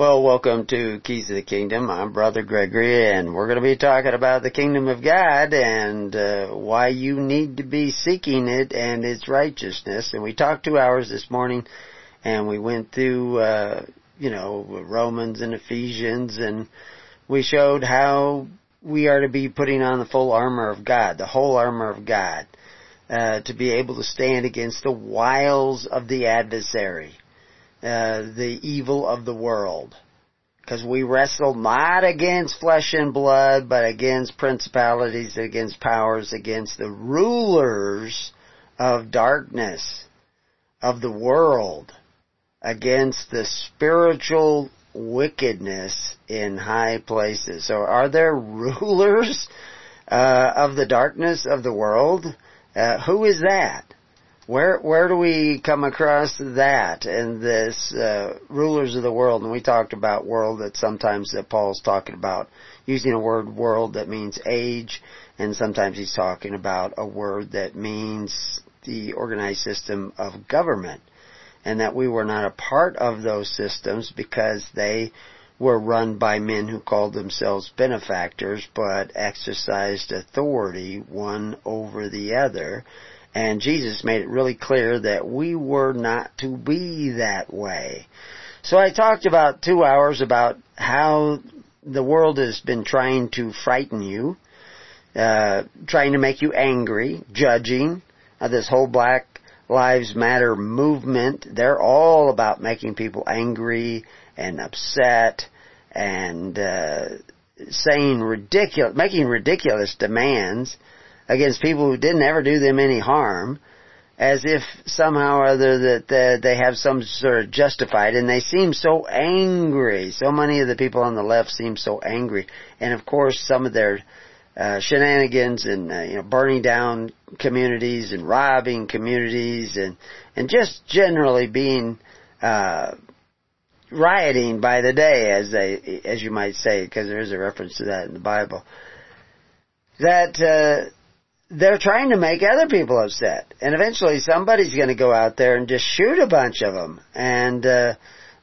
Well, welcome to Keys of the Kingdom. I'm Brother Gregory, and we're going to be talking about the Kingdom of God and uh, why you need to be seeking it and its righteousness. And we talked two hours this morning, and we went through, uh, you know, Romans and Ephesians, and we showed how we are to be putting on the full armor of God, the whole armor of God, uh, to be able to stand against the wiles of the adversary uh, the evil of the world. Because we wrestle not against flesh and blood, but against principalities, against powers, against the rulers of darkness of the world, against the spiritual wickedness in high places. So are there rulers uh, of the darkness of the world? Uh, who is that? Where where do we come across that in this uh, rulers of the world? And we talked about world that sometimes that Paul's talking about. Using a word world that means age, and sometimes he's talking about a word that means the organized system of government, and that we were not a part of those systems because they were run by men who called themselves benefactors but exercised authority one over the other and Jesus made it really clear that we were not to be that way. So I talked about two hours about how the world has been trying to frighten you, uh, trying to make you angry, judging. Uh, this whole Black Lives Matter movement, they're all about making people angry and upset and uh, saying ridiculous, making ridiculous demands against people who didn't ever do them any harm, as if somehow or other that they have some sort of justified, and they seem so angry. So many of the people on the left seem so angry, and of course some of their uh, shenanigans and uh, you know burning down communities and robbing communities and and just generally being uh, rioting by the day, as they as you might say, because there is a reference to that in the Bible. That uh, they're trying to make other people upset. And eventually somebody's going to go out there and just shoot a bunch of them. And, uh,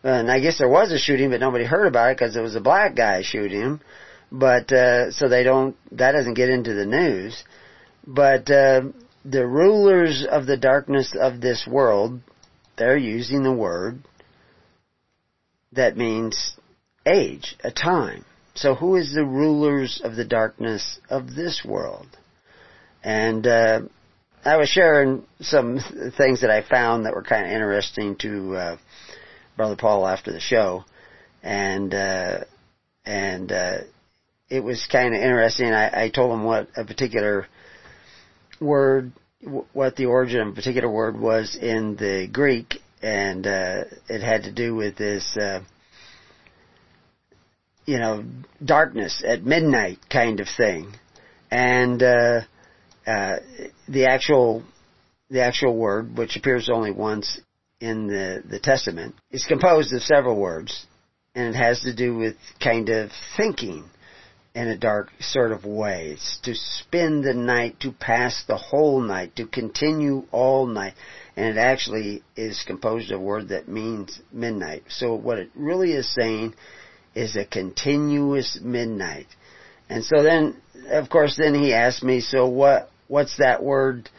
and I guess there was a shooting, but nobody heard about it because it was a black guy shooting him. But, uh, so they don't, that doesn't get into the news. But, uh, the rulers of the darkness of this world, they're using the word that means age, a time. So who is the rulers of the darkness of this world? And uh, I was sharing some things that I found that were kind of interesting to uh, Brother Paul after the show, and uh, and uh, it was kind of interesting. I, I told him what a particular word, what the origin of a particular word was in the Greek, and uh, it had to do with this. Uh, you know, darkness at midnight kind of thing. And, uh, uh, the actual the actual word, which appears only once in the the Testament, is composed of several words, and it has to do with kind of thinking in a dark sort of way. It's to spend the night, to pass the whole night, to continue all night. And it actually is composed of a word that means midnight. So what it really is saying is a continuous midnight. And so then, of course, then he asked me, so what, what's that word,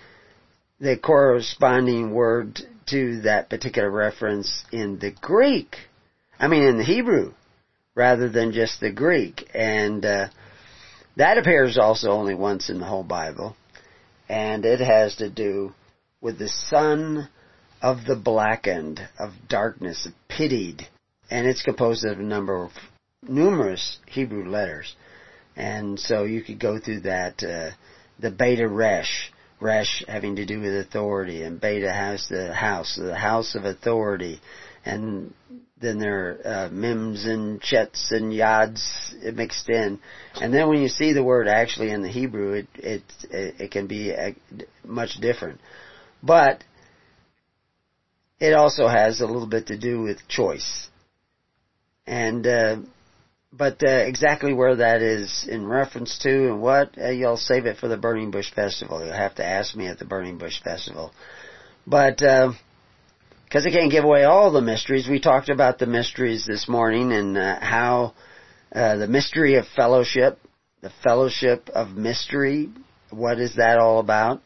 the corresponding word to that particular reference in the Greek? I mean, in the Hebrew, rather than just the Greek. And uh, that appears also only once in the whole Bible. And it has to do with the son of the blackened, of darkness, pitied. And it's composed of a number of numerous Hebrew letters. And so you could go through that. Uh, the Beta Resh, Resh having to do with authority, and Beta has the house, the house of authority, and then there are uh, mims and chets and yads mixed in, and then when you see the word actually in the Hebrew, it it it, can be uh, much different, but it also has a little bit to do with choice. And, uh, but uh, exactly where that is in reference to and what, uh, you'll save it for the Burning Bush Festival. You'll have to ask me at the Burning Bush Festival. But, uh, because I can't give away all the mysteries, we talked about the mysteries this morning and uh, how uh, the mystery of fellowship, the fellowship of mystery, what is that all about?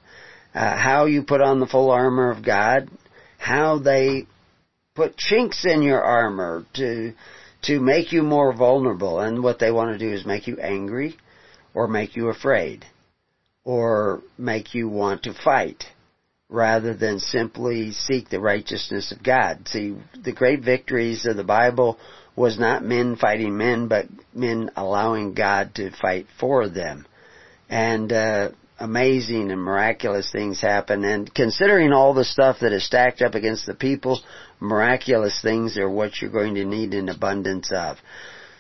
Uh, how you put on the full armor of God, how they put chinks in your armor to to make you more vulnerable, and what they want to do is make you angry, or make you afraid, or make you want to fight, rather than simply seek the righteousness of God. See, the great victories of the Bible was not men fighting men, but men allowing God to fight for them. And uh, amazing and miraculous things happen. And considering all the stuff that is stacked up against the people, miraculous things are what you're going to need in abundance of.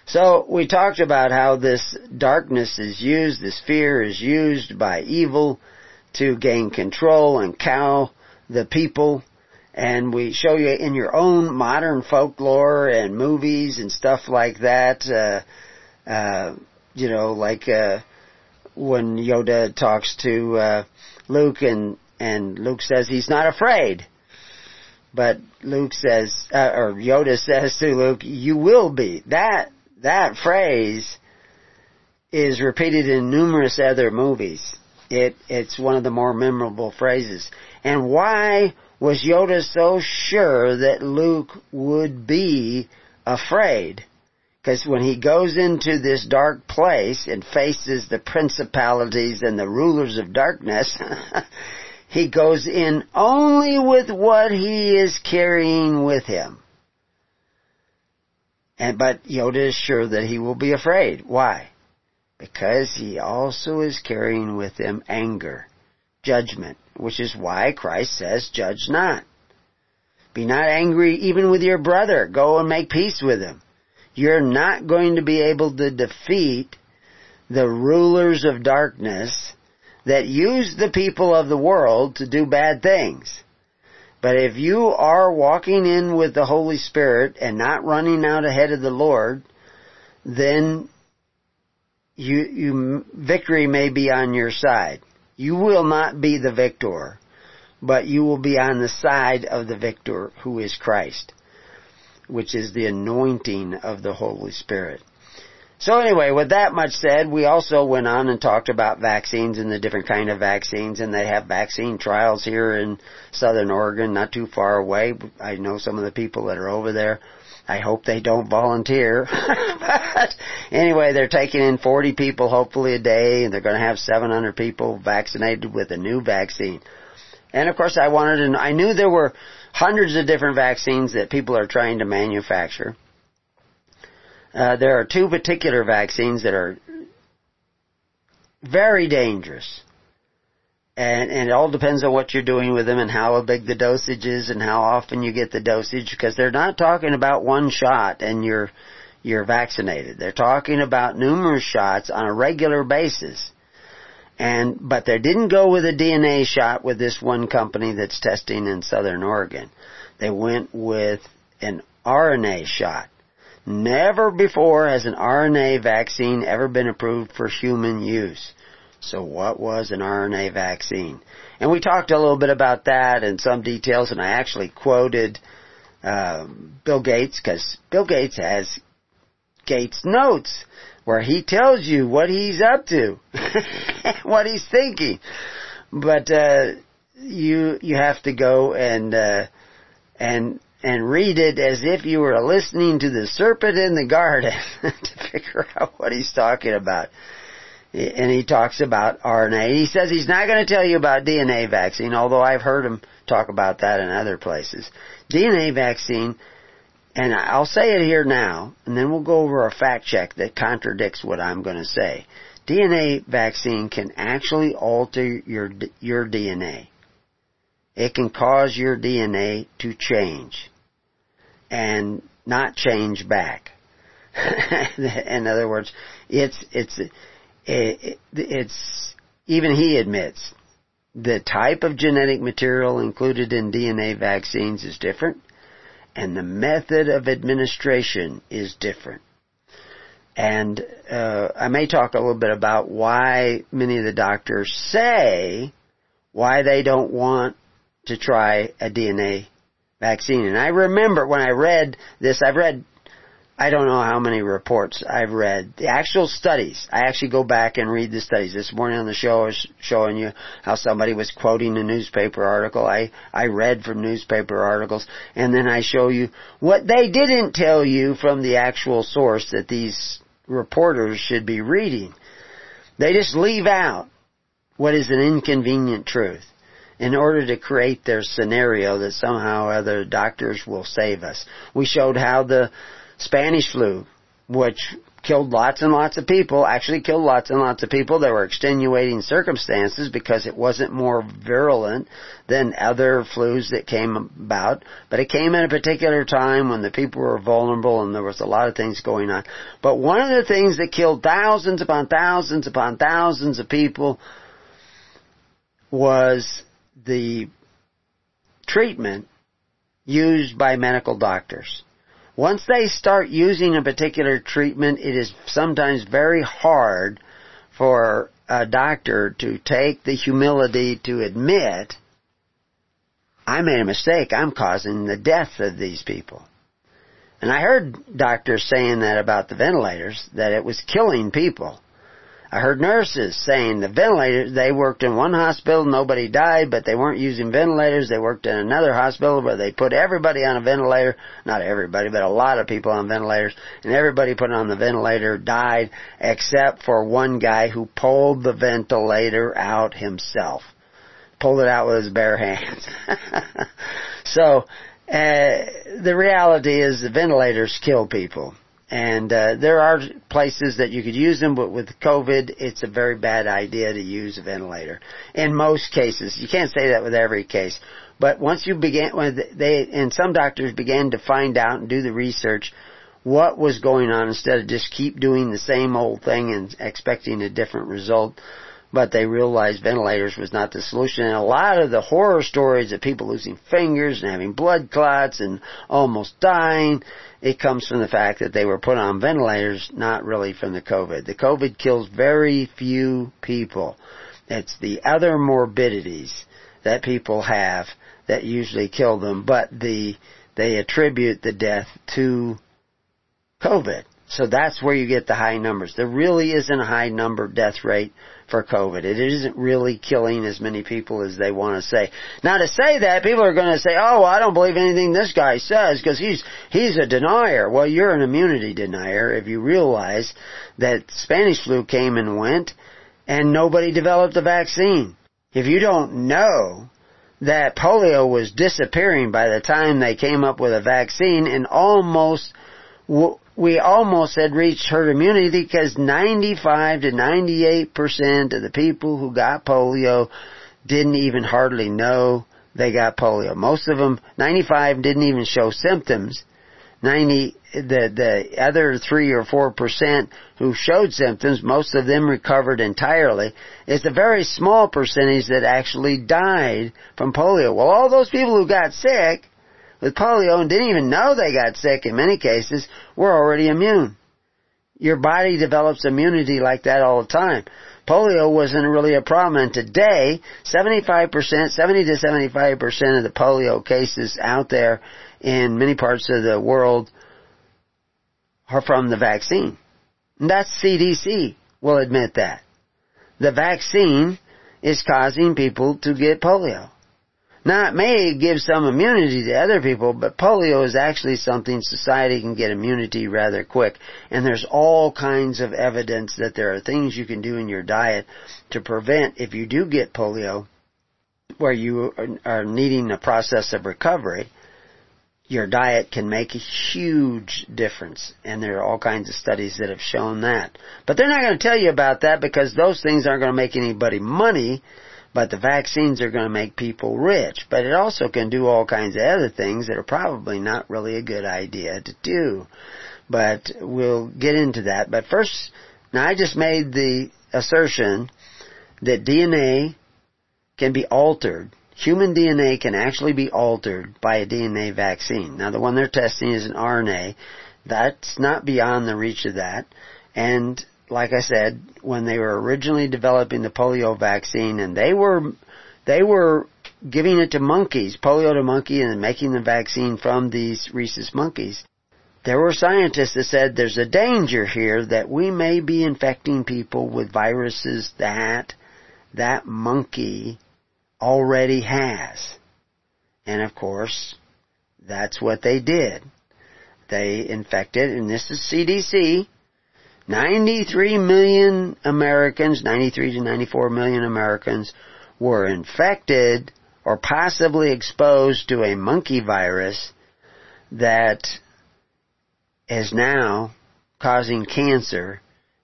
So we talked about how this darkness is used, this fear is used by evil to gain control and cow the people. And we show you in your own modern folklore and movies and stuff like that, uh, uh, you know, like, uh, when Yoda talks to uh, Luke and and Luke says he's not afraid. But Luke says, uh, or Yoda says to Luke, "You will be." That that phrase is repeated in numerous other movies. It it's one of the more memorable phrases. And why was Yoda so sure that Luke would be afraid? Because when he goes into this dark place and faces the principalities and the rulers of darkness, he goes in only with what he is carrying with him. And, but Yoda is sure that he will be afraid. Why? Because he also is carrying with him anger, judgment, which is why Christ says, judge not. Be not angry even with your brother. Go and make peace with him you're not going to be able to defeat the rulers of darkness that use the people of the world to do bad things. But if you are walking in with the Holy Spirit and not running out ahead of the Lord, then you, you, victory may be on your side. You will not be the victor, but you will be on the side of the victor who is Christ which is the anointing of the Holy Spirit. So anyway, with that much said, we also went on and talked about vaccines and the different kind of vaccines, and they have vaccine trials here in Southern Oregon, not too far away. I know some of the people that are over there. I hope they don't volunteer. but anyway, they're taking in 40 people hopefully a day, and they're going to have 700 people vaccinated with a new vaccine. And of course, I wanted to. I knew there were hundreds of different vaccines that people are trying to manufacture. Uh, there are two particular vaccines that are very dangerous. And, and it all depends on what you're doing with them and how big the dosage is and how often you get the dosage because they're not talking about one shot and you're, you're vaccinated. They're talking about numerous shots on a regular basis. And, but they didn't go with a DNA shot with this one company that's testing in Southern Oregon. They went with an RNA shot. Never before has an RNA vaccine ever been approved for human use. So what was an RNA vaccine? And we talked a little bit about that and some details and I actually quoted uh, Bill Gates because Bill Gates has Gates notes where he tells you what he's up to, what he's thinking. But uh, you you have to go and uh, and and read it as if you were listening to the serpent in the garden to figure out what he's talking about. And he talks about RNA. He says he's not going to tell you about DNA vaccine, although I've heard him talk about that in other places. DNA vaccine and I'll say it here now, and then we'll go over a fact check that contradicts what I'm going to say. DNA vaccine can actually alter your, your DNA. It can cause your DNA to change and not change back. In other words, it's, it's, it, it's, even he admits the type of genetic material included in DNA vaccines is different, and the method of administration is different. And uh, I may talk a little bit about why many of the doctors say why they don't want to try a DNA vaccine. And I remember when I read this, I've read I don't know how many reports I've read. The actual studies, I actually go back and read the studies. This morning on the show I was showing you how somebody was quoting a newspaper article. I, I read from newspaper articles and then I show you what they didn't tell you from the actual source that these reporters should be reading. They just leave out what is an inconvenient truth in order to create their scenario that somehow other doctors will save us. We showed how the Spanish flu, which killed lots and lots of people, actually killed lots and lots of people. There were extenuating circumstances because it wasn't more virulent than other flus that came about, but it came at a particular time when the people were vulnerable and there was a lot of things going on. But one of the things that killed thousands upon thousands upon thousands of people was the treatment used by medical doctors. Once they start using a particular treatment, it is sometimes very hard for a doctor to take the humility to admit, I made a mistake, I'm causing the death of these people. And I heard doctors saying that about the ventilators, that it was killing people. I heard nurses saying the ventilators, they worked in one hospital, nobody died, but they weren't using ventilators. They worked in another hospital where they put everybody on a ventilator. Not everybody, but a lot of people on ventilators. And everybody put on the ventilator died except for one guy who pulled the ventilator out himself. Pulled it out with his bare hands. so, uh, the reality is the ventilators kill people. And uh, there are places that you could use them, but with COVID, it's a very bad idea to use a ventilator. In most cases, you can't say that with every case. But once you began, when they and some doctors began to find out and do the research, what was going on instead of just keep doing the same old thing and expecting a different result. But they realized ventilators was not the solution. And a lot of the horror stories of people losing fingers and having blood clots and almost dying it comes from the fact that they were put on ventilators, not really from the COVID. The COVID kills very few people. It's the other morbidities that people have that usually kill them, but the, they attribute the death to COVID. So that's where you get the high numbers. There really isn't a high number death rate for COVID. It isn't really killing as many people as they want to say. Now to say that, people are going to say, oh, I don't believe anything this guy says because he's, he's a denier. Well, you're an immunity denier if you realize that Spanish flu came and went and nobody developed a vaccine. If you don't know that polio was disappearing by the time they came up with a vaccine and almost we almost had reached herd immunity because 95 to 98% of the people who got polio didn't even hardly know they got polio. Most of them, 95 didn't even show symptoms. 90, the, the other 3 or 4% who showed symptoms, most of them recovered entirely. It's a very small percentage that actually died from polio. Well, all those people who got sick, with polio and didn't even know they got sick in many cases were already immune. Your body develops immunity like that all the time. Polio wasn't really a problem and today 75%, 70 to 75% of the polio cases out there in many parts of the world are from the vaccine. And that's CDC will admit that. The vaccine is causing people to get polio. Now it may give some immunity to other people, but polio is actually something society can get immunity rather quick. And there's all kinds of evidence that there are things you can do in your diet to prevent if you do get polio, where you are needing a process of recovery, your diet can make a huge difference. And there are all kinds of studies that have shown that. But they're not going to tell you about that because those things aren't going to make anybody money but the vaccines are going to make people rich. But it also can do all kinds of other things that are probably not really a good idea to do. But we'll get into that. But first, now I just made the assertion that DNA can be altered. Human DNA can actually be altered by a DNA vaccine. Now the one they're testing is an RNA. That's not beyond the reach of that. And like I said, when they were originally developing the polio vaccine and they were, they were giving it to monkeys, polio to monkey and making the vaccine from these rhesus monkeys, there were scientists that said there's a danger here that we may be infecting people with viruses that that monkey already has. And of course, that's what they did. They infected, and this is CDC, 93 million Americans, 93 to 94 million Americans were infected or possibly exposed to a monkey virus that is now causing cancer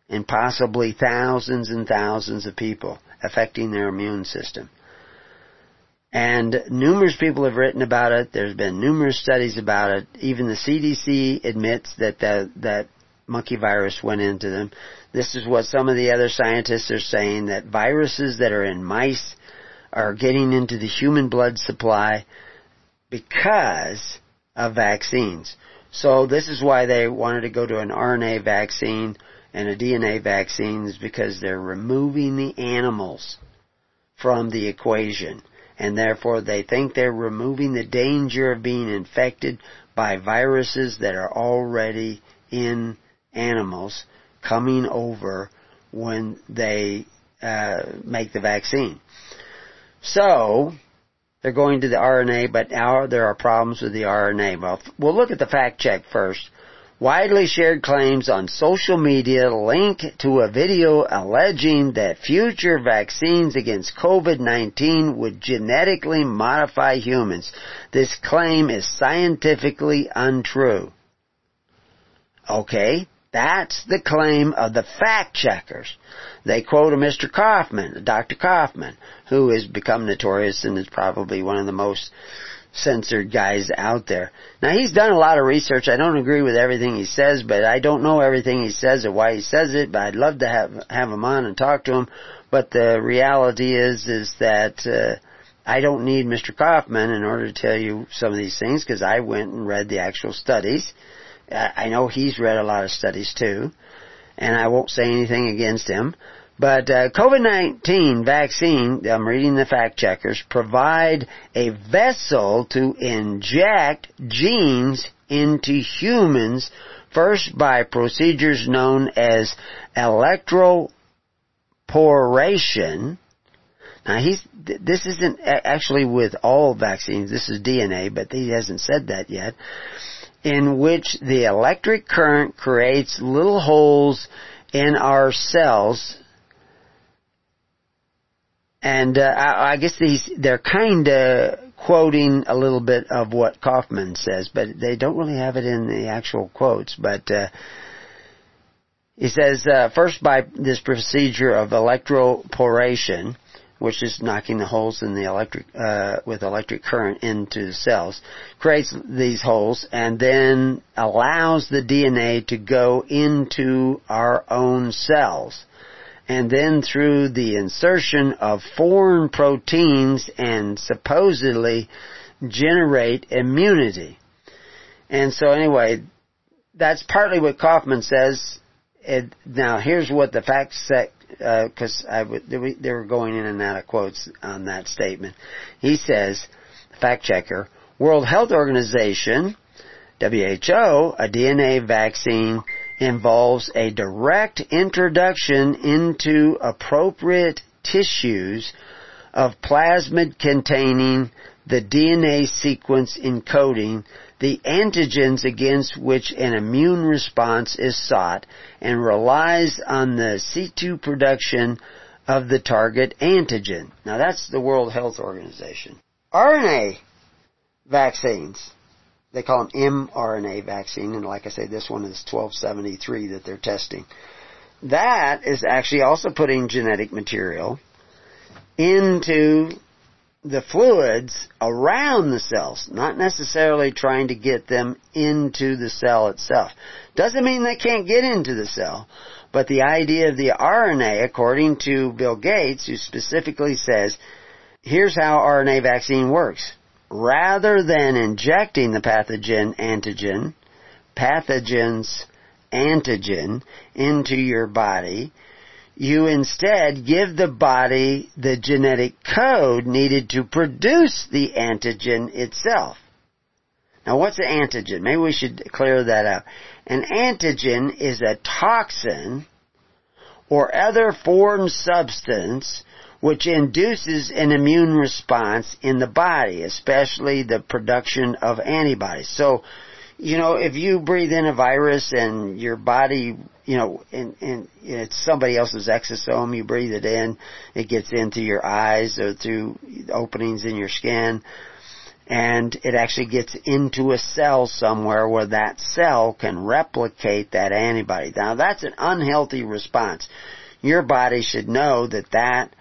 in possibly thousands and thousands of people, affecting their immune system. And numerous people have written about it. There's been numerous studies about it. Even the CDC admits that the, that monkey virus went into them. This is what some of the other scientists are saying that viruses that are in mice are getting into the human blood supply because of vaccines. So this is why they wanted to go to an RNA vaccine and a DNA vaccine is because they're removing the animals from the equation. And therefore they think they're removing the danger of being infected by viruses that are already in animals coming over when they uh, make the vaccine. So, they're going to the RNA, but now there are problems with the RNA. Well, we'll look at the fact check first. Widely shared claims on social media link to a video alleging that future vaccines against COVID-19 would genetically modify humans. This claim is scientifically untrue. Okay, that's the claim of the fact checkers. They quote a Mr. Kaufman, Dr. Kaufman, who has become notorious and is probably one of the most censored guys out there. Now he's done a lot of research. I don't agree with everything he says, but I don't know everything he says or why he says it, but I'd love to have have him on and talk to him. But the reality is is that uh, I don't need Mr. Kaufman in order to tell you some of these things because I went and read the actual studies. I know he's read a lot of studies too, and I won't say anything against him. But uh, COVID-19 vaccine, I'm reading the fact checkers, provide a vessel to inject genes into humans first by procedures known as electroporation. Now he's, this isn't actually with all vaccines, this is DNA, but he hasn't said that yet in which the electric current creates little holes in our cells. And uh, I, I guess these they're kind of quoting a little bit of what Kaufman says, but they don't really have it in the actual quotes. But uh, he says uh, first by this procedure of electroporation, which is knocking the holes in the electric uh, with electric current into the cells, creates these holes and then allows the DNA to go into our own cells. And then through the insertion of foreign proteins and supposedly generate immunity. And so anyway, that's partly what Kaufman says. It, now here's what the fact set because uh, they were going in and out of quotes on that statement. He says, fact checker, World Health Organization, WHO, a DNA vaccine involves a direct introduction into appropriate tissues of plasmid containing the DNA sequence encoding the antigens against which an immune response is sought and relies on the C2 production of the target antigen. Now that's the World Health Organization. RNA vaccines, they call them mRNA vaccine, and like I say, this one is 1273 that they're testing. That is actually also putting genetic material into the fluids around the cells, not necessarily trying to get them into the cell itself. Doesn't mean they can't get into the cell, but the idea of the RNA, according to Bill Gates, who specifically says here's how RNA vaccine works. Rather than injecting the pathogen antigen, pathogens antigen into your body, you instead give the body the genetic code needed to produce the antigen itself. Now what's an antigen? Maybe we should clear that up. An antigen is a toxin or other foreign substance which induces an immune response in the body, especially the production of antibodies. So, you know, if you breathe in a virus and your body, you know, and, and it's somebody else's exosome, you breathe it in, it gets into your eyes or through openings in your skin, and it actually gets into a cell somewhere where that cell can replicate that antibody. Now that's an unhealthy response. Your body should know that that,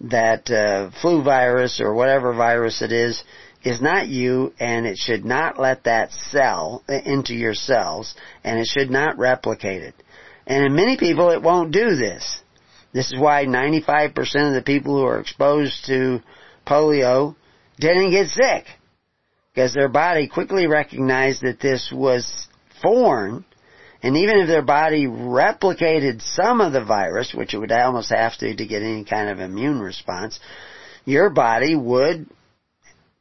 that uh, flu virus or whatever virus it is is not you and it should not let that cell into your cells and it should not replicate it. And in many people it won't do this. This is why 95% of the people who are exposed to polio didn't get sick. Because their body quickly recognized that this was foreign and even if their body replicated some of the virus, which it would almost have to to get any kind of immune response, your body would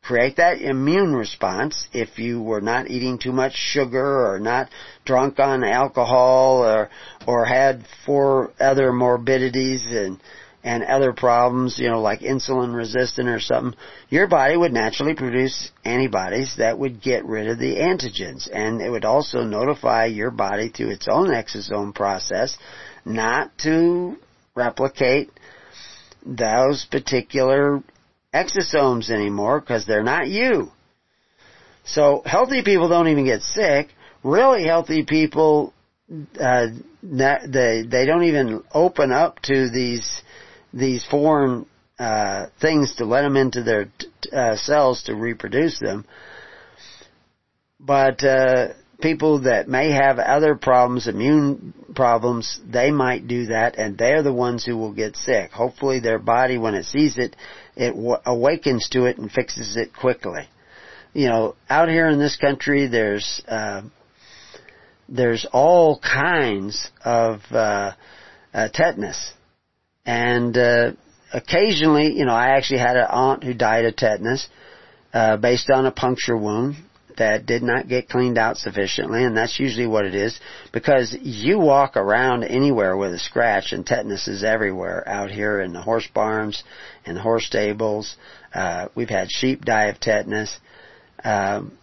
create that immune response if you were not eating too much sugar or not drunk on alcohol or or had four other morbidities and and other problems, you know, like insulin resistant or something, your body would naturally produce antibodies that would get rid of the antigens. And it would also notify your body through its own exosome process not to replicate those particular exosomes anymore because they're not you. So healthy people don't even get sick. Really healthy people, uh, they they don't even open up to these these foreign uh, things to let them into their uh, cells to reproduce them. But uh, people that may have other problems, immune problems, they might do that, and they're the ones who will get sick. Hopefully, their body, when it sees it, it w- awakens to it and fixes it quickly. You know, out here in this country, there's uh, there's all kinds of uh, uh, tetanus, and uh, occasionally, you know, I actually had an aunt who died of tetanus uh, based on a puncture wound that did not get cleaned out sufficiently, and that's usually what it is, because you walk around anywhere with a scratch and tetanus is everywhere out here in the horse barns, in the horse stables. Uh, we've had sheep die of tetanus. Um,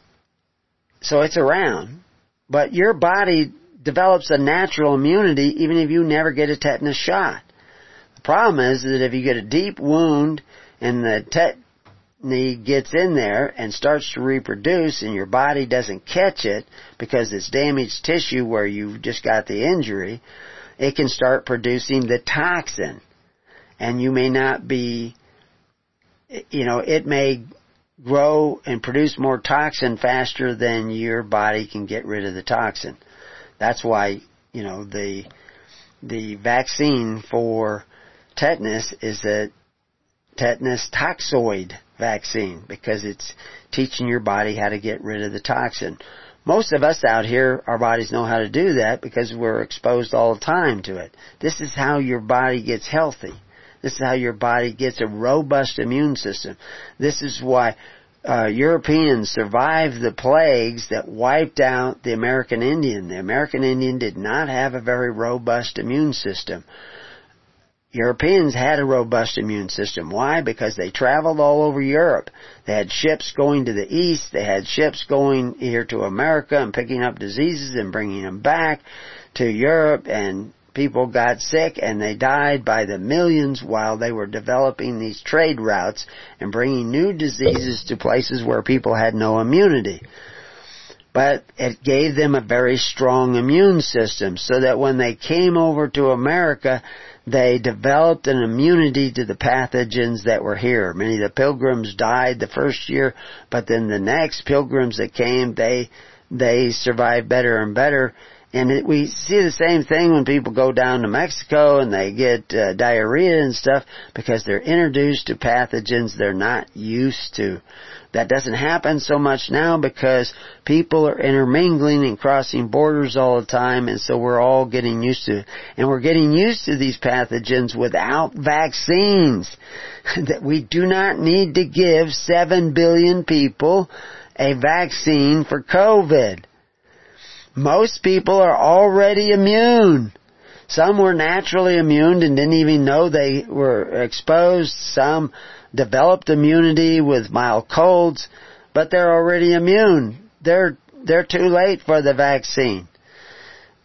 so it's around. But your body develops a natural immunity even if you never get a tetanus shot. The problem is that if you get a deep wound and the tet gets in there and starts to reproduce and your body doesn't catch it because it's damaged tissue where you've just got the injury, it can start producing the toxin. And you may not be, you know, it may grow and produce more toxin faster than your body can get rid of the toxin. That's why, you know, the, the vaccine for tetanus is a tetanus toxoid vaccine because it's teaching your body how to get rid of the toxin. Most of us out here, our bodies know how to do that because we're exposed all the time to it. This is how your body gets healthy. This is how your body gets a robust immune system. This is why uh, Europeans survived the plagues that wiped out the American Indian. The American Indian did not have a very robust immune system. Europeans had a robust immune system. Why? Because they traveled all over Europe. They had ships going to the east. They had ships going here to America and picking up diseases and bringing them back to Europe and people got sick and they died by the millions while they were developing these trade routes and bringing new diseases to places where people had no immunity. But it gave them a very strong immune system so that when they came over to America, they developed an immunity to the pathogens that were here. Many of the pilgrims died the first year, but then the next pilgrims that came, they, they survived better and better. And it, we see the same thing when people go down to Mexico and they get uh, diarrhea and stuff because they're introduced to pathogens they're not used to. That doesn't happen so much now because people are intermingling and crossing borders all the time and so we're all getting used to it. And we're getting used to these pathogens without vaccines. that we do not need to give 7 billion people a vaccine for COVID. Most people are already immune. Some were naturally immune and didn't even know they were exposed. Some developed immunity with mild colds, but they're already immune. They're, they're too late for the vaccine.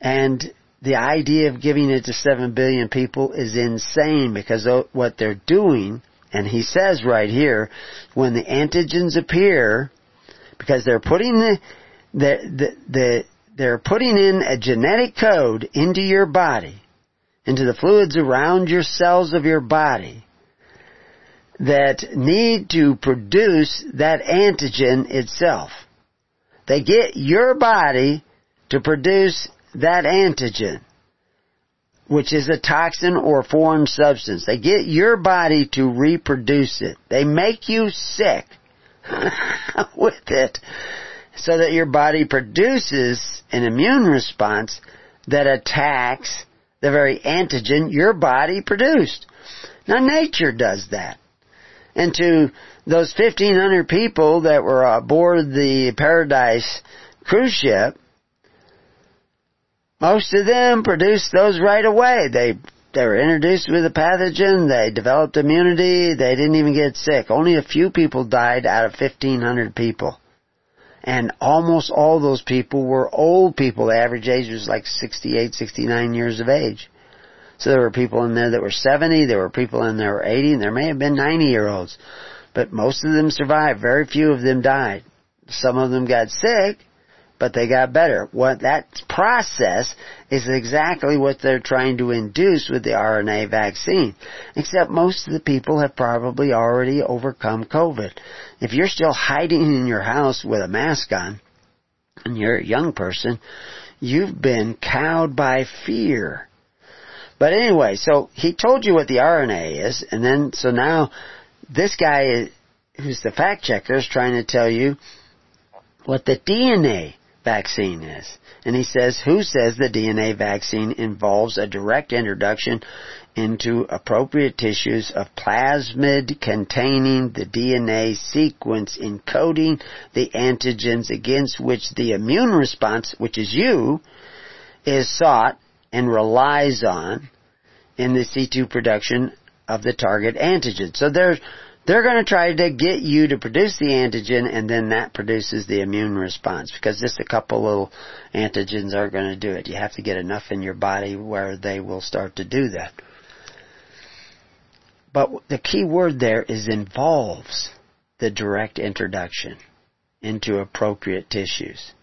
And the idea of giving it to 7 billion people is insane because what they're doing, and he says right here, when the antigens appear, because they're putting the, the, the, the they're putting in a genetic code into your body, into the fluids around your cells of your body, that need to produce that antigen itself. They get your body to produce that antigen, which is a toxin or foreign substance. They get your body to reproduce it. They make you sick with it so that your body produces an immune response that attacks the very antigen your body produced. Now nature does that. And to those 1500 people that were aboard the Paradise cruise ship, most of them produced those right away. They they were introduced with a pathogen, they developed immunity, they didn't even get sick. Only a few people died out of 1500 people and almost all those people were old people. The average age was like 68, 69 years of age. So there were people in there that were 70, there were people in there were 80, and there may have been 90 year olds. But most of them survived. Very few of them died. Some of them got sick, but they got better. What that process is exactly what they're trying to induce with the RNA vaccine. Except most of the people have probably already overcome COVID. If you're still hiding in your house with a mask on, and you're a young person, you've been cowed by fear. But anyway, so he told you what the RNA is, and then, so now, this guy who's the fact checker is trying to tell you what the DNA vaccine is. And he says, who says the DNA vaccine involves a direct introduction into appropriate tissues of plasmid containing the DNA sequence encoding the antigens against which the immune response, which is you, is sought and relies on in the C2 production of the target antigen. So there's they're going to try to get you to produce the antigen and then that produces the immune response because just a couple little antigens aren't going to do it. You have to get enough in your body where they will start to do that. But the key word there is involves the direct introduction into appropriate tissues.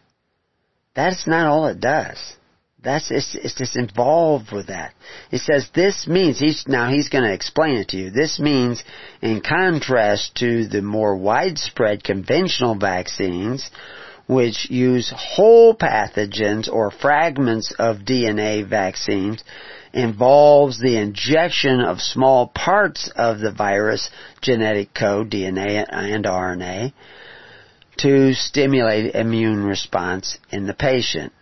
That's not all it does. That's it's, it's just involved with that. It says this means he's now he's going to explain it to you. This means, in contrast to the more widespread conventional vaccines, which use whole pathogens or fragments of DNA vaccines, involves the injection of small parts of the virus genetic code, DNA and RNA, to stimulate immune response in the patient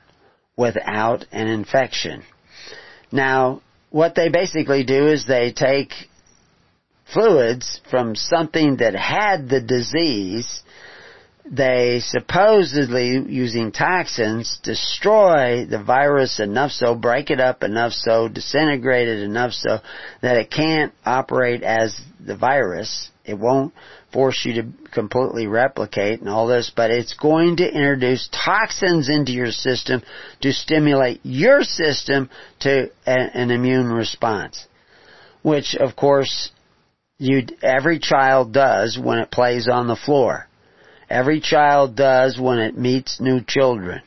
without an infection. Now, what they basically do is they take fluids from something that had the disease, they supposedly, using toxins, destroy the virus enough so, break it up enough so, disintegrate it enough so that it can't operate as the virus. It won't force you to completely replicate and all this, but it's going to introduce toxins into your system to stimulate your system to an immune response. Which, of course, you every child does when it plays on the floor. Every child does when it meets new children.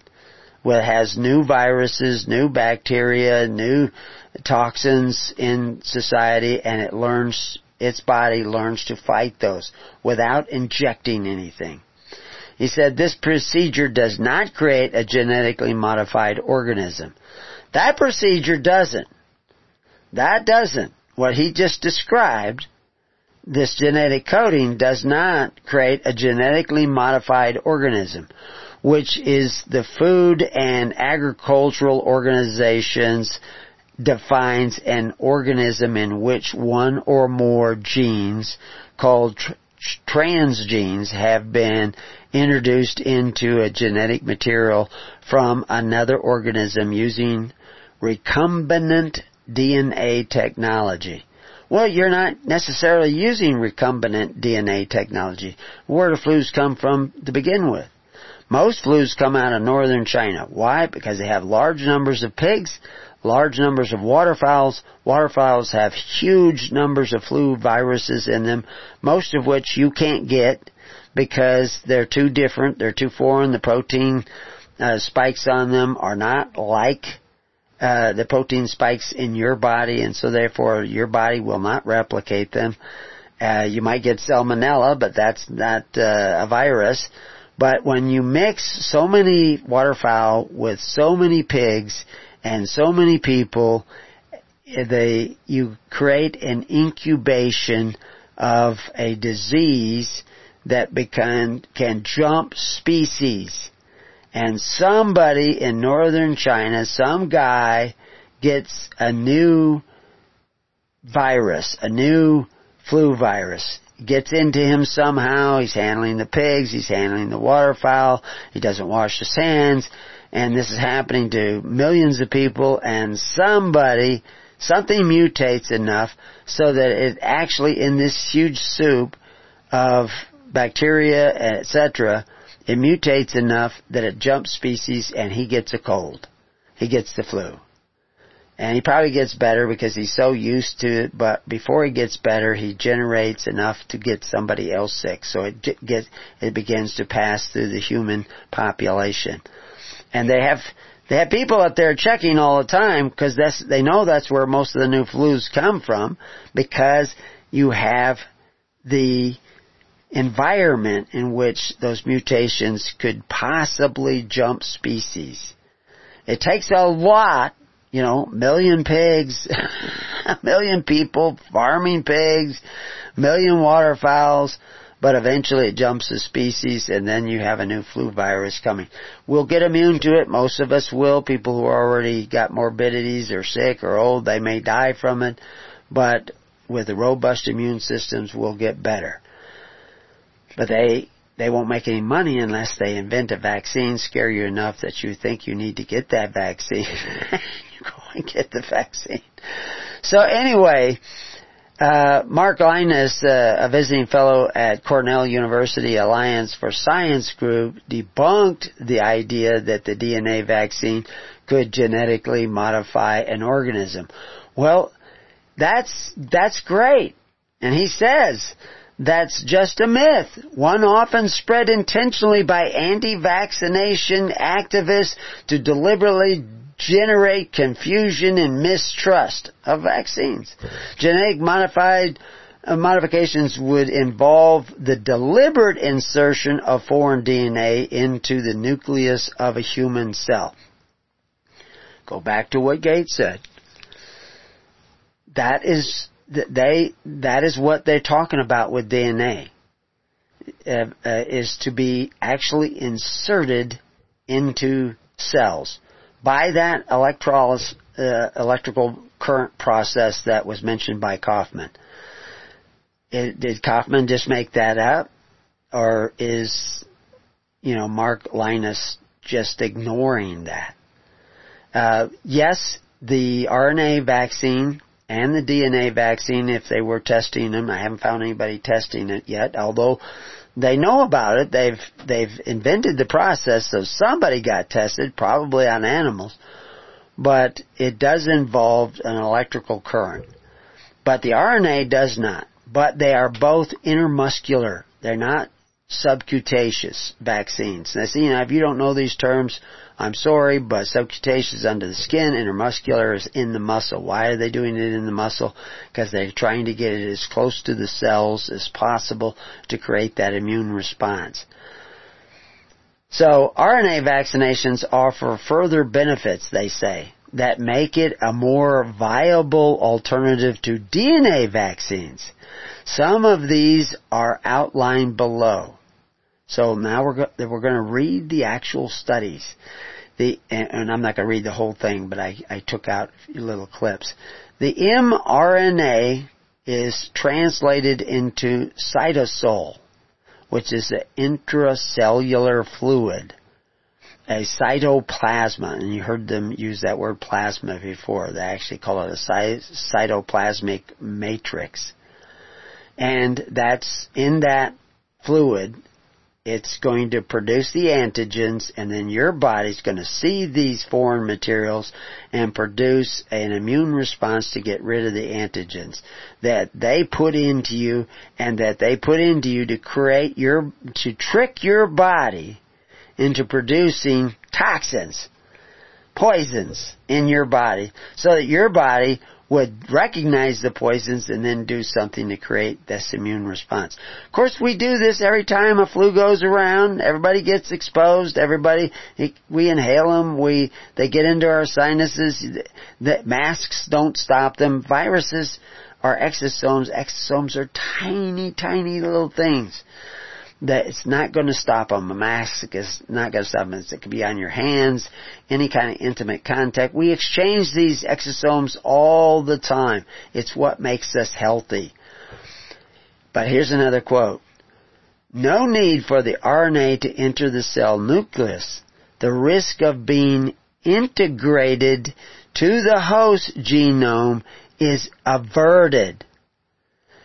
When it has new viruses, new bacteria, new toxins in society, and it learns its body learns to fight those without injecting anything. He said this procedure does not create a genetically modified organism. That procedure doesn't. That doesn't. What he just described, this genetic coding does not create a genetically modified organism, which is the Food and Agricultural Organization's defines an organism in which one or more genes called tr- transgenes have been introduced into a genetic material from another organism using recombinant DNA technology. Well, you're not necessarily using recombinant DNA technology. Where do flus come from to begin with? Most flus come out of northern China. Why? Because they have large numbers of pigs large numbers of waterfowls. Waterfowls have huge numbers of flu viruses in them, most of which you can't get because they're too different, they're too foreign, the protein uh, spikes on them are not like uh, the protein spikes in your body, and so therefore your body will not replicate them. Uh, you might get salmonella, but that's not uh, a virus. But when you mix so many waterfowl with so many pigs, and so many people, eh, they, you create an incubation of a disease that can, can jump species. And somebody in northern China, some guy gets a new virus, a new flu virus. Gets into him somehow, he's handling the pigs, he's handling the waterfowl, he doesn't wash his hands, and this is happening to millions of people and somebody, something mutates enough so that it actually in this huge soup of bacteria, etc., it mutates enough that it jumps species and he gets a cold. He gets the flu. And he probably gets better because he's so used to it, but before he gets better, he generates enough to get somebody else sick. So it gets, it begins to pass through the human population and they have they have people out there checking all the time because that's they know that's where most of the new flus come from because you have the environment in which those mutations could possibly jump species. It takes a lot, you know, million pigs, a million people farming pigs, million waterfowls, but eventually it jumps a species and then you have a new flu virus coming. We'll get immune to it. Most of us will. People who already got morbidities or sick or old, they may die from it, but with the robust immune systems, we'll get better. But they, they won't make any money unless they invent a vaccine, scare you enough that you think you need to get that vaccine. you go and get the vaccine. So anyway, uh, Mark Lynas, uh, a visiting fellow at Cornell University Alliance for Science Group, debunked the idea that the DNA vaccine could genetically modify an organism. Well, that's, that's great. And he says, that's just a myth. One often spread intentionally by anti-vaccination activists to deliberately generate confusion and mistrust of vaccines. Genetic modified uh, modifications would involve the deliberate insertion of foreign DNA into the nucleus of a human cell. Go back to what Gates said. That is they that is what they're talking about with DNA. Uh, uh, is to be actually inserted into cells by that electrolysis, uh, electrical current process that was mentioned by Kaufman. It, did Kaufman just make that up? Or is, you know, Mark Lynas just ignoring that? Uh, yes, the RNA vaccine and the DNA vaccine, if they were testing them, I haven't found anybody testing it yet, although they know about it. They've they've invented the process, so somebody got tested, probably on animals. But it does involve an electrical current. But the RNA does not. But they are both intermuscular. They're not subcutaneous vaccines. Now, see, now if you don't know these terms, I'm sorry, but subcutaneous under the skin, intermuscular is in the muscle. Why are they doing it in the muscle? Because they're trying to get it as close to the cells as possible to create that immune response. So RNA vaccinations offer further benefits, they say, that make it a more viable alternative to DNA vaccines. Some of these are outlined below. So now we're, go- we're going to read the actual studies. The, and I'm not going to read the whole thing, but I, I took out a few little clips. The mRNA is translated into cytosol, which is an intracellular fluid, a cytoplasma, and you heard them use that word plasma before. They actually call it a cytoplasmic matrix. And that's in that fluid it's going to produce the antigens and then your body's going to see these foreign materials and produce an immune response to get rid of the antigens that they put into you and that they put into you to create your, to trick your body into producing toxins, poisons in your body so that your body would recognize the poisons and then do something to create this immune response. Of course, we do this every time a flu goes around. Everybody gets exposed. Everybody, we inhale them. We, they get into our sinuses. The masks don't stop them. Viruses are exosomes. Exosomes are tiny, tiny little things that it's not going to stop them. A mask is not going to stop them. It could be on your hands, any kind of intimate contact. We exchange these exosomes all the time. It's what makes us healthy. But here's another quote. No need for the RNA to enter the cell nucleus. The risk of being integrated to the host genome is averted.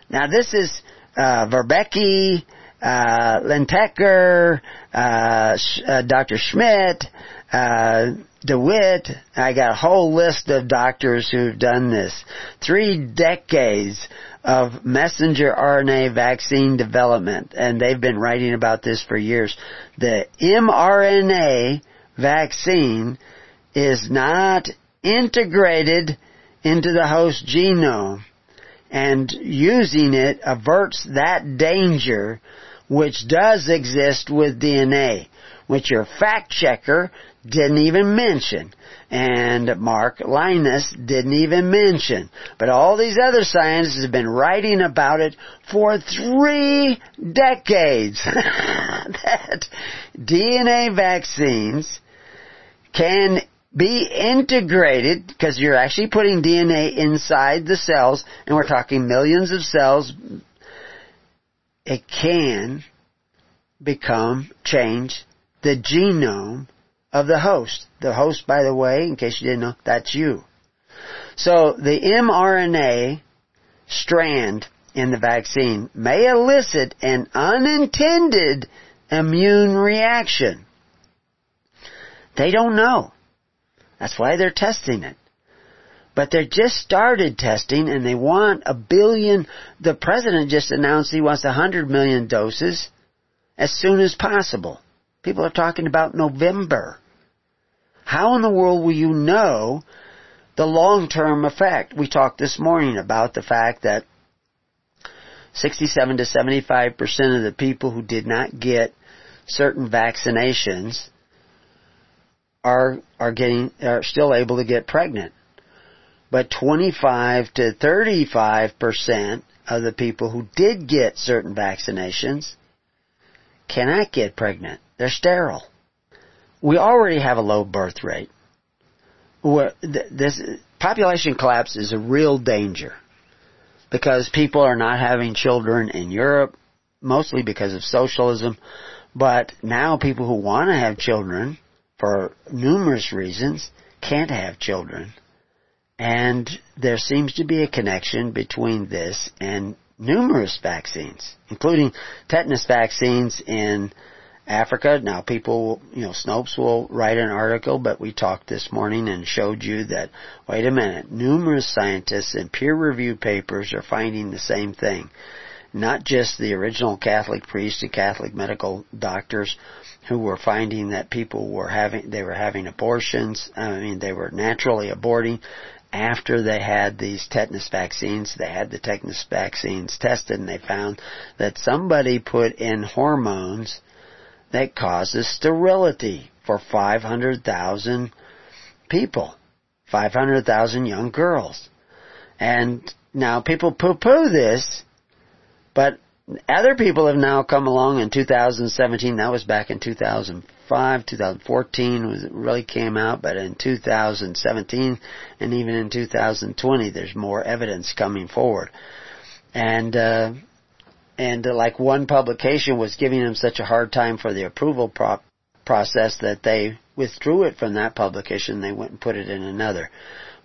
Now this is uh, Verbeke, uh, Lentacker, uh, uh, Dr. Schmidt, uh, DeWitt. I got a whole list of doctors who've done this. Three decades of messenger RNA vaccine development, and they've been writing about this for years. The mRNA vaccine is not integrated into the host genome and using it averts that danger which does exist with DNA, which your fact checker didn't even mention. And Mark Lynas didn't even mention. But all these other scientists have been writing about it for three decades. that DNA vaccines can be integrated because you're actually putting DNA inside the cells and we're talking millions of cells it can become, change the genome of the host. The host, by the way, in case you didn't know, that's you. So the mRNA strand in the vaccine may elicit an unintended immune reaction. They don't know. That's why they're testing it. But they just started testing and they want a billion, the president just announced he wants a hundred million doses as soon as possible. People are talking about November. How in the world will you know the long-term effect? We talked this morning about the fact that 67 to 75% of the people who did not get certain vaccinations are are getting are still able to get pregnant but 25 to 35 percent of the people who did get certain vaccinations cannot get pregnant. They're sterile. We already have a low birth rate. This population collapse is a real danger because people are not having children in Europe, mostly because of socialism. But now people who want to have children for numerous reasons can't have children and there seems to be a connection between this and numerous vaccines, including tetanus vaccines in Africa. Now people, you know, Snopes will write an article, but we talked this morning and showed you that, wait a minute, numerous scientists in peer-reviewed papers are finding the same thing. Not just the original Catholic priests and Catholic medical doctors who were finding that people were having, they were having abortions, I mean, they were naturally aborting, after they had these tetanus vaccines, they had the tetanus vaccines tested and they found that somebody put in hormones that causes sterility for 500,000 people, 500,000 young girls. And now people poo-poo this, but other people have now come along in 2017. That was back in 2005, 2014 was really came out, but in 2017 and even in 2020, there's more evidence coming forward. And uh, and uh, like one publication was giving them such a hard time for the approval pro- process that they withdrew it from that publication. They went and put it in another.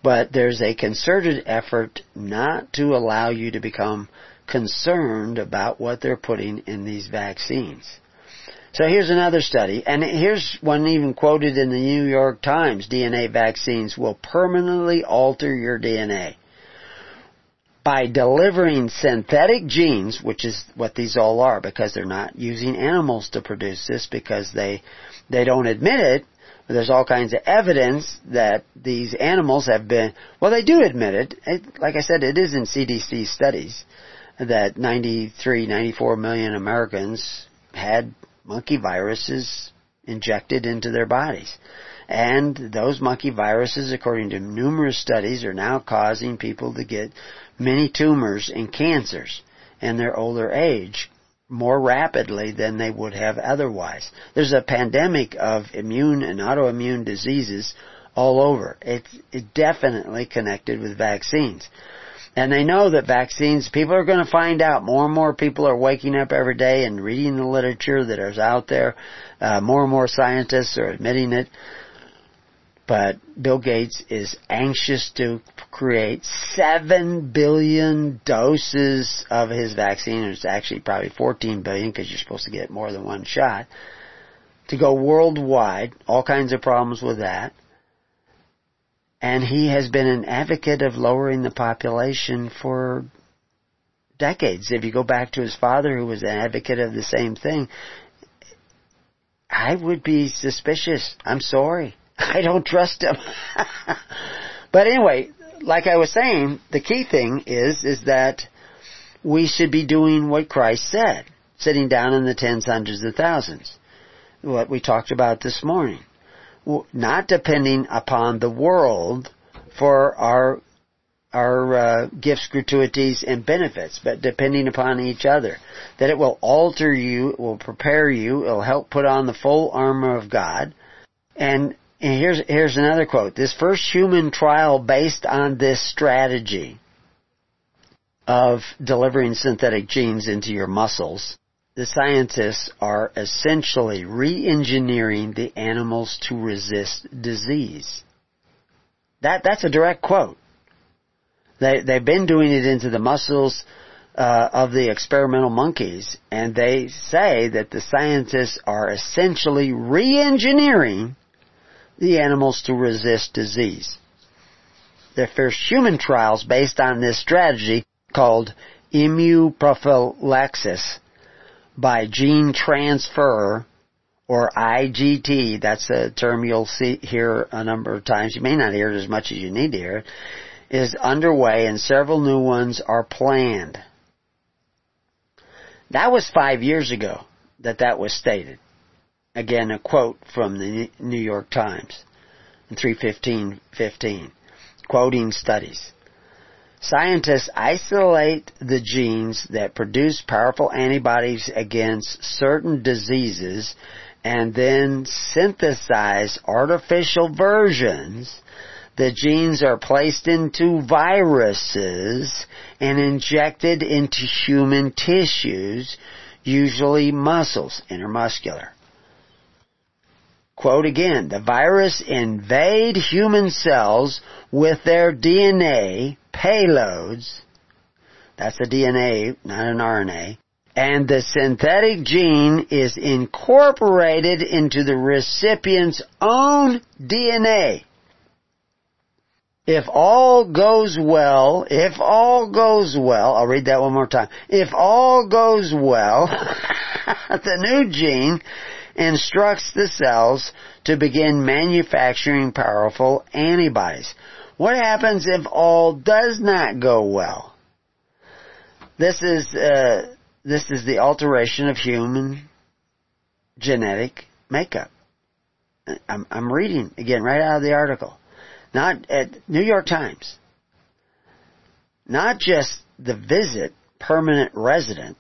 But there's a concerted effort not to allow you to become concerned about what they're putting in these vaccines. So here's another study, and here's one even quoted in the New York Times. DNA vaccines will permanently alter your DNA. By delivering synthetic genes, which is what these all are, because they're not using animals to produce this, because they, they don't admit it, there's all kinds of evidence that these animals have been, well they do admit it, it like I said, it is in CDC studies, that 93, 94 million Americans had monkey viruses injected into their bodies. And those monkey viruses, according to numerous studies, are now causing people to get many tumors and cancers in their older age more rapidly than they would have otherwise. There's a pandemic of immune and autoimmune diseases all over. It's definitely connected with vaccines. And they know that vaccines, people are going to find out. More and more people are waking up every day and reading the literature that is out there. Uh, more and more scientists are admitting it. But Bill Gates is anxious to create 7 billion doses of his vaccine. It's actually probably 14 billion because you're supposed to get more than one shot. To go worldwide. All kinds of problems with that and he has been an advocate of lowering the population for decades. If you go back to his father, who was an advocate of the same thing, I would be suspicious. I'm sorry. I don't trust him. but anyway, like I was saying, the key thing is, is that we should be doing what Christ said, sitting down in the tens, hundreds and thousands. What we talked about this morning not depending upon the world for our our uh, gifts, gratuities, and benefits, but depending upon each other. That it will alter you, it will prepare you, it will help put on the full armor of God. And, and here's here's another quote. This first human trial based on this strategy of delivering synthetic genes into your muscles the scientists are essentially re-engineering the animals to resist disease. That, that's a direct quote. They, they've been doing it into the muscles uh, of the experimental monkeys, and they say that the scientists are essentially re-engineering the animals to resist disease. Their first human trials based on this strategy called immunoprophylaxis by gene transfer or IGT, that's a term you'll see here a number of times. You may not hear it as much as you need to hear it, is underway and several new ones are planned. That was five years ago that that was stated. Again, a quote from the New York Times in 315.15, quoting studies. Scientists isolate the genes that produce powerful antibodies against certain diseases and then synthesize artificial versions. The genes are placed into viruses and injected into human tissues, usually muscles, intermuscular. Quote again, the virus invade human cells with their DNA payloads, that's a DNA, not an RNA, and the synthetic gene is incorporated into the recipient's own DNA. If all goes well, if all goes well, I'll read that one more time. If all goes well, the new gene instructs the cells to begin manufacturing powerful antibodies. What happens if all does not go well? This is uh, this is the alteration of human genetic makeup. I'm, I'm reading again right out of the article. Not at New York Times. Not just the visit permanent resident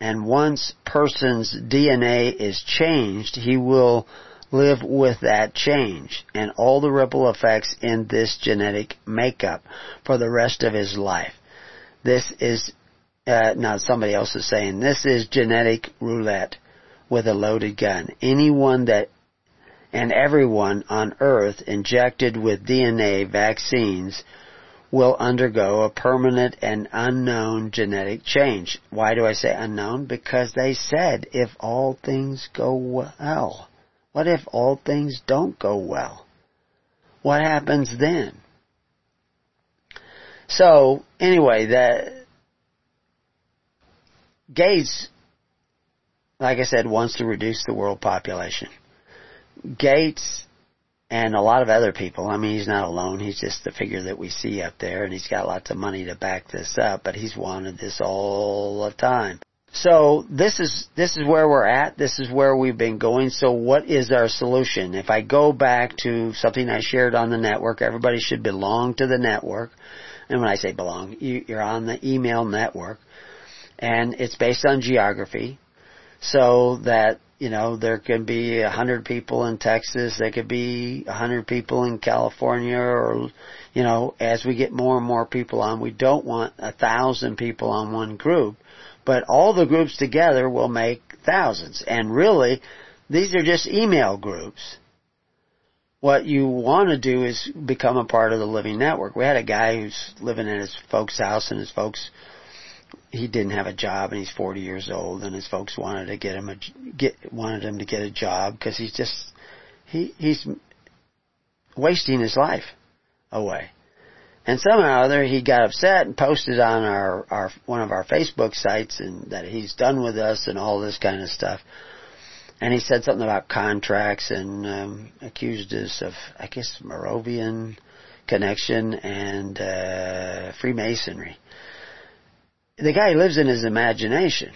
and once person's DNA is changed, he will live with that change and all the ripple effects in this genetic makeup for the rest of his life. This is, uh, now somebody else is saying, this is genetic roulette with a loaded gun. Anyone that and everyone on earth injected with DNA vaccines will undergo a permanent and unknown genetic change. Why do I say unknown? Because they said if all things go well. What if all things don't go well? What happens then? So, anyway, that Gates, like I said, wants to reduce the world population. Gates and a lot of other people. I mean, he's not alone. He's just the figure that we see up there, and he's got lots of money to back this up. But he's wanted this all the time. So this is this is where we're at. This is where we've been going. So what is our solution? If I go back to something I shared on the network, everybody should belong to the network. And when I say belong, you're on the email network, and it's based on geography, so that you know, there can be a hundred people in Texas, there could be a hundred people in California, or, you know, as we get more and more people on, we don't want a thousand people on one group, but all the groups together will make thousands. And really, these are just email groups. What you want to do is become a part of the living network. We had a guy who's living in his folks' house and his folks he didn't have a job and he's 40 years old and his folks wanted to get him a get wanted him to get a job because he's just he he's wasting his life away. And somehow or other he got upset and posted on our our one of our Facebook sites and that he's done with us and all this kind of stuff. And he said something about contracts and um, accused us of I guess Moravian connection and uh, Freemasonry the guy lives in his imagination.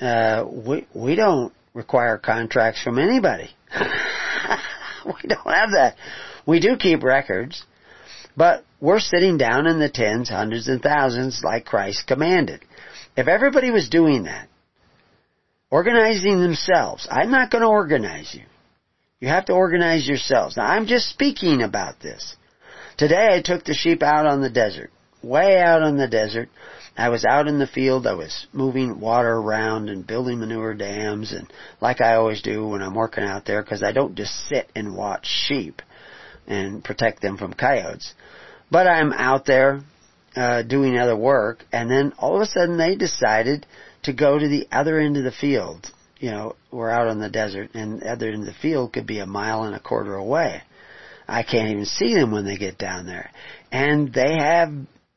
Uh, we we don't require contracts from anybody. we don't have that. We do keep records, but we're sitting down in the tens, hundreds, and thousands like Christ commanded. If everybody was doing that, organizing themselves, I'm not going to organize you. You have to organize yourselves. Now I'm just speaking about this. Today I took the sheep out on the desert, way out on the desert, I was out in the field, I was moving water around and building manure dams and like I always do when I'm working out there because I don't just sit and watch sheep and protect them from coyotes. But I'm out there uh, doing other work and then all of a sudden they decided to go to the other end of the field. You know, we're out on the desert and the other end of the field could be a mile and a quarter away. I can't even see them when they get down there. And they have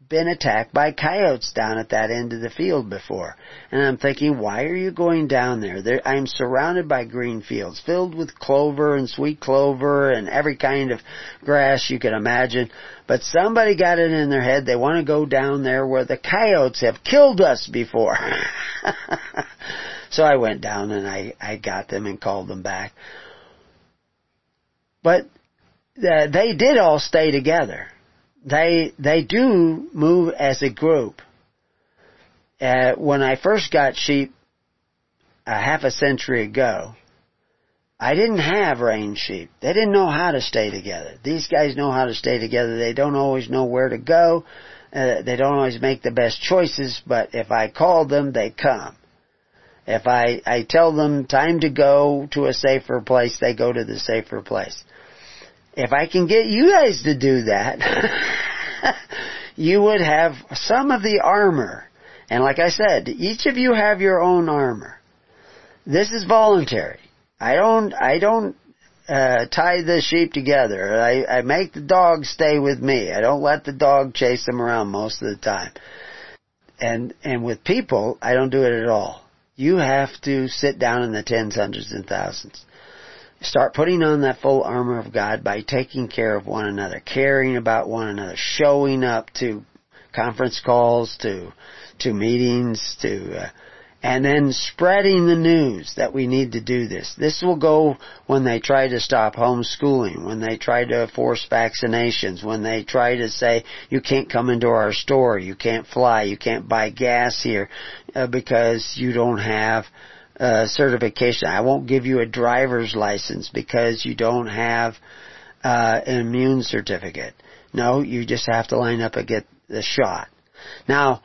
been attacked by coyotes down at that end of the field before. And I'm thinking, why are you going down there? there I'm surrounded by green fields filled with clover and sweet clover and every kind of grass you can imagine. But somebody got it in their head they want to go down there where the coyotes have killed us before. so I went down and I, I got them and called them back. But uh, they did all stay together they they do move as a group. Uh, when I first got sheep a half a century ago, I didn't have range sheep. They didn't know how to stay together. These guys know how to stay together. They don't always know where to go. Uh, they don't always make the best choices, but if I call them, they come. If I, I tell them time to go to a safer place, they go to the safer place if I can get you guys to do that, you would have some of the armor. And like I said, each of you have your own armor. This is voluntary. I don't, I don't, uh, tie the sheep together. I, I make the dog stay with me. I don't let the dog chase them around most of the time. And, and with people, I don't do it at all. You have to sit down in the tens, hundreds, and thousands. Start putting on that full armor of God by taking care of one another, caring about one another, showing up to conference calls, to to meetings, to uh, and then spreading the news that we need to do this. This will go when they try to stop homeschooling, when they try to force vaccinations, when they try to say you can't come into our store, you can't fly, you can't buy gas here uh, because you don't have uh, certification. I won't give you a driver's license because you don't have uh, an immune certificate. No, you just have to line up and get the shot. Now,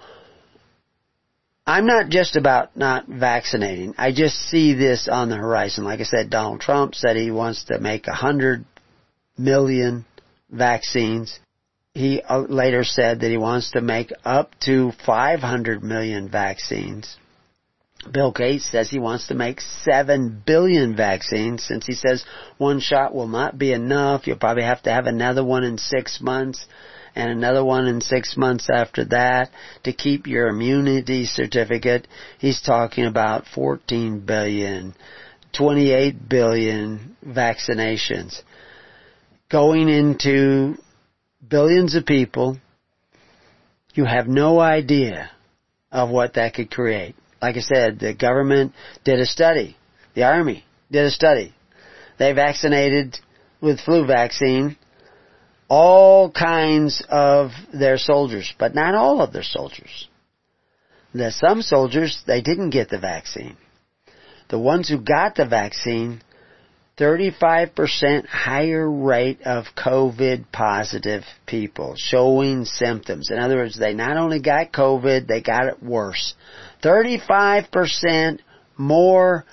I'm not just about not vaccinating. I just see this on the horizon. Like I said, Donald Trump said he wants to make hundred million vaccines. He uh, later said that he wants to make up to 500 million vaccines. Bill Gates says he wants to make 7 billion vaccines since he says one shot will not be enough. You'll probably have to have another one in six months and another one in six months after that to keep your immunity certificate. He's talking about 14 billion, 28 billion vaccinations going into billions of people. You have no idea of what that could create. Like I said, the government did a study. The Army did a study. They vaccinated with flu vaccine all kinds of their soldiers, but not all of their soldiers. That some soldiers, they didn't get the vaccine. The ones who got the vaccine, 35% higher rate of COVID positive people showing symptoms. In other words, they not only got COVID, they got it worse. 35% more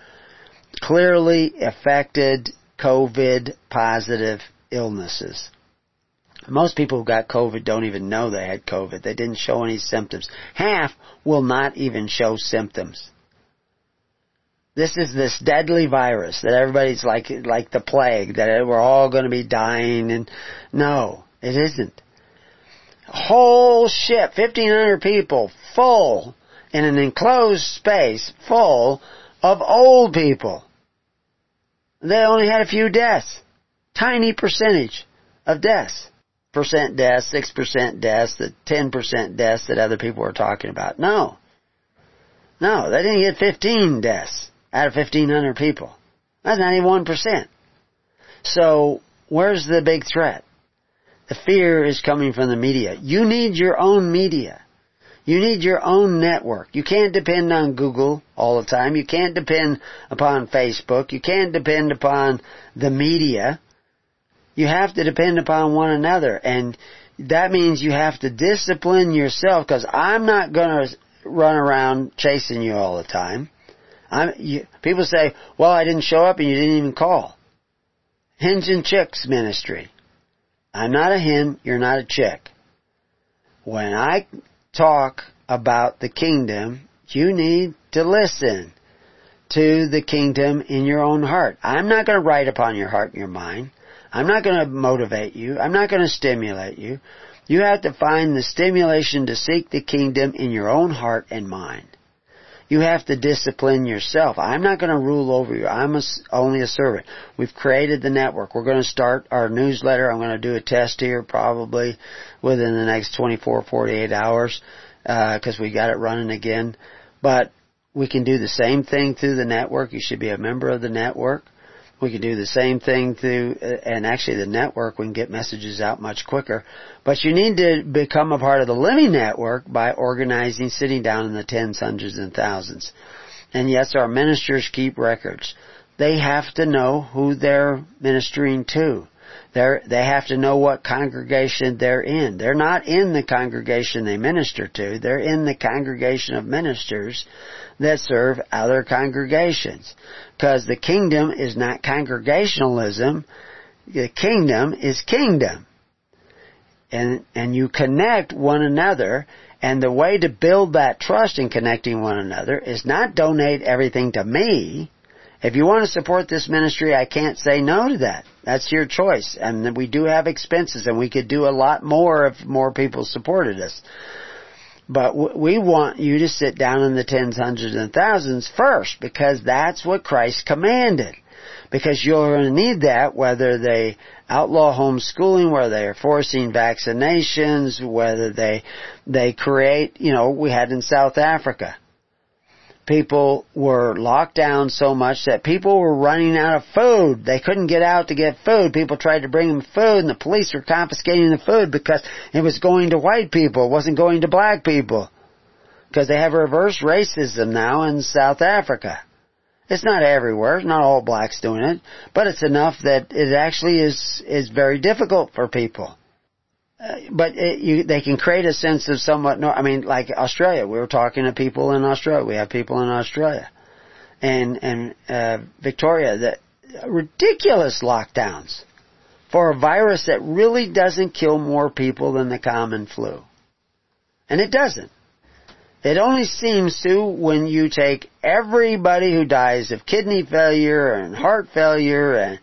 clearly affected COVID positive illnesses. Most people who got COVID don't even know they had COVID. They didn't show any symptoms. Half will not even show symptoms. This is this deadly virus that everybody's like, like the plague, that we're all going to be dying and no, it isn't. Whole ship, 1500 people, full, in an enclosed space, full of old people. They only had a few deaths. Tiny percentage of deaths percent deaths, six percent deaths, the ten percent deaths that other people were talking about. No. No, they didn't get fifteen deaths out of fifteen hundred people. That's 91%. percent. So where's the big threat? The fear is coming from the media. You need your own media. You need your own network. You can't depend on Google all the time. You can't depend upon Facebook. You can't depend upon the media. You have to depend upon one another and that means you have to discipline yourself because I'm not going to run around chasing you all the time. I'm, you, people say, well, I didn't show up and you didn't even call. Hens and chicks ministry. I'm not a hen, you're not a chick. When I talk about the kingdom, you need to listen to the kingdom in your own heart. I'm not going to write upon your heart and your mind. I'm not going to motivate you. I'm not going to stimulate you. You have to find the stimulation to seek the kingdom in your own heart and mind. You have to discipline yourself. I'm not going to rule over you. I'm a, only a servant. We've created the network. We're going to start our newsletter. I'm going to do a test here probably within the next 24, 48 hours because uh, we got it running again. But we can do the same thing through the network. You should be a member of the network. We can do the same thing through, uh, and actually the network, we can get messages out much quicker. But you need to become a part of the living network by organizing, sitting down in the tens, hundreds, and thousands. And yes, our ministers keep records. They have to know who they're ministering to. They're, they have to know what congregation they're in. They're not in the congregation they minister to. They're in the congregation of ministers that serve other congregations. Because the kingdom is not congregationalism. The kingdom is kingdom. And, and you connect one another and the way to build that trust in connecting one another is not donate everything to me. If you want to support this ministry, I can't say no to that. That's your choice. And we do have expenses and we could do a lot more if more people supported us. But we want you to sit down in the tens, hundreds, and thousands first because that's what Christ commanded. Because you're going to need that whether they outlaw homeschooling, whether they're forcing vaccinations, whether they, they create, you know, we had in South Africa. People were locked down so much that people were running out of food. They couldn't get out to get food. People tried to bring them food and the police were confiscating the food because it was going to white people. It wasn't going to black people. Because they have reverse racism now in South Africa. It's not everywhere, not all blacks doing it, but it's enough that it actually is, is very difficult for people. Uh, but it, you, they can create a sense of somewhat. No, I mean, like Australia. We were talking to people in Australia. We have people in Australia, and and uh, Victoria that ridiculous lockdowns for a virus that really doesn't kill more people than the common flu, and it doesn't. It only seems to when you take everybody who dies of kidney failure and heart failure and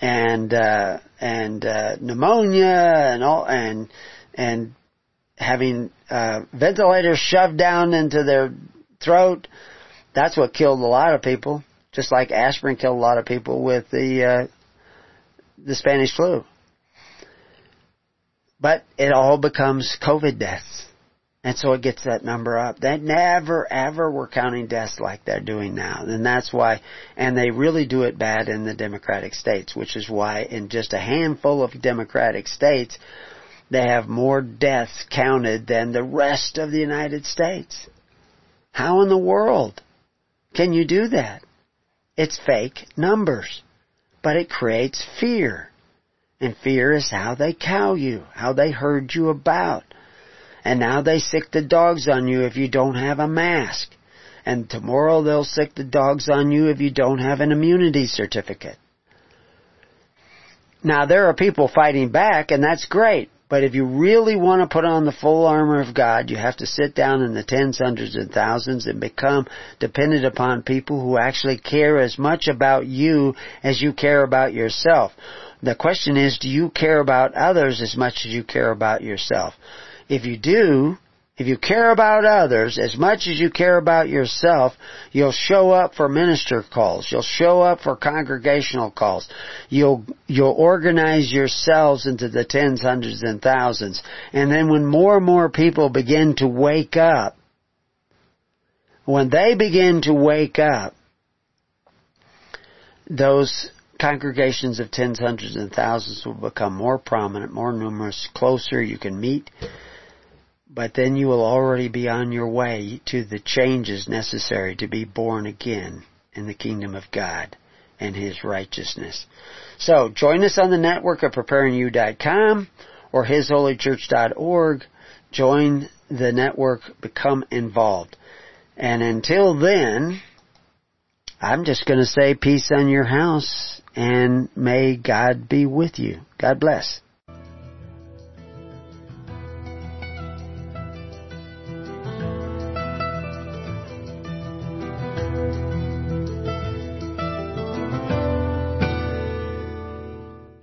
and uh, and uh, pneumonia and all and and having uh, ventilators shoved down into their throat. That's what killed a lot of people. Just like aspirin killed a lot of people with the uh, the Spanish flu. But it all becomes COVID deaths. And so it gets that number up. They never ever were counting deaths like they're doing now. And that's why, and they really do it bad in the Democratic states, which is why in just a handful of Democratic states, they have more deaths counted than the rest of the United States. How in the world can you do that? It's fake numbers. But it creates fear. And fear is how they cow you, how they herd you about. And now they sick the dogs on you if you don't have a mask. And tomorrow they'll sick the dogs on you if you don't have an immunity certificate. Now there are people fighting back and that's great. But if you really want to put on the full armor of God, you have to sit down in the tens, hundreds, and thousands and become dependent upon people who actually care as much about you as you care about yourself. The question is, do you care about others as much as you care about yourself? If you do, if you care about others as much as you care about yourself, you'll show up for minister calls. You'll show up for congregational calls. You'll, you'll organize yourselves into the tens, hundreds, and thousands. And then when more and more people begin to wake up, when they begin to wake up, those congregations of tens, hundreds, and thousands will become more prominent, more numerous, closer. You can meet but then you will already be on your way to the changes necessary to be born again in the kingdom of God and His righteousness. So join us on the network at preparingyou.com or hisholychurch.org. Join the network, become involved. And until then, I'm just going to say peace on your house and may God be with you. God bless.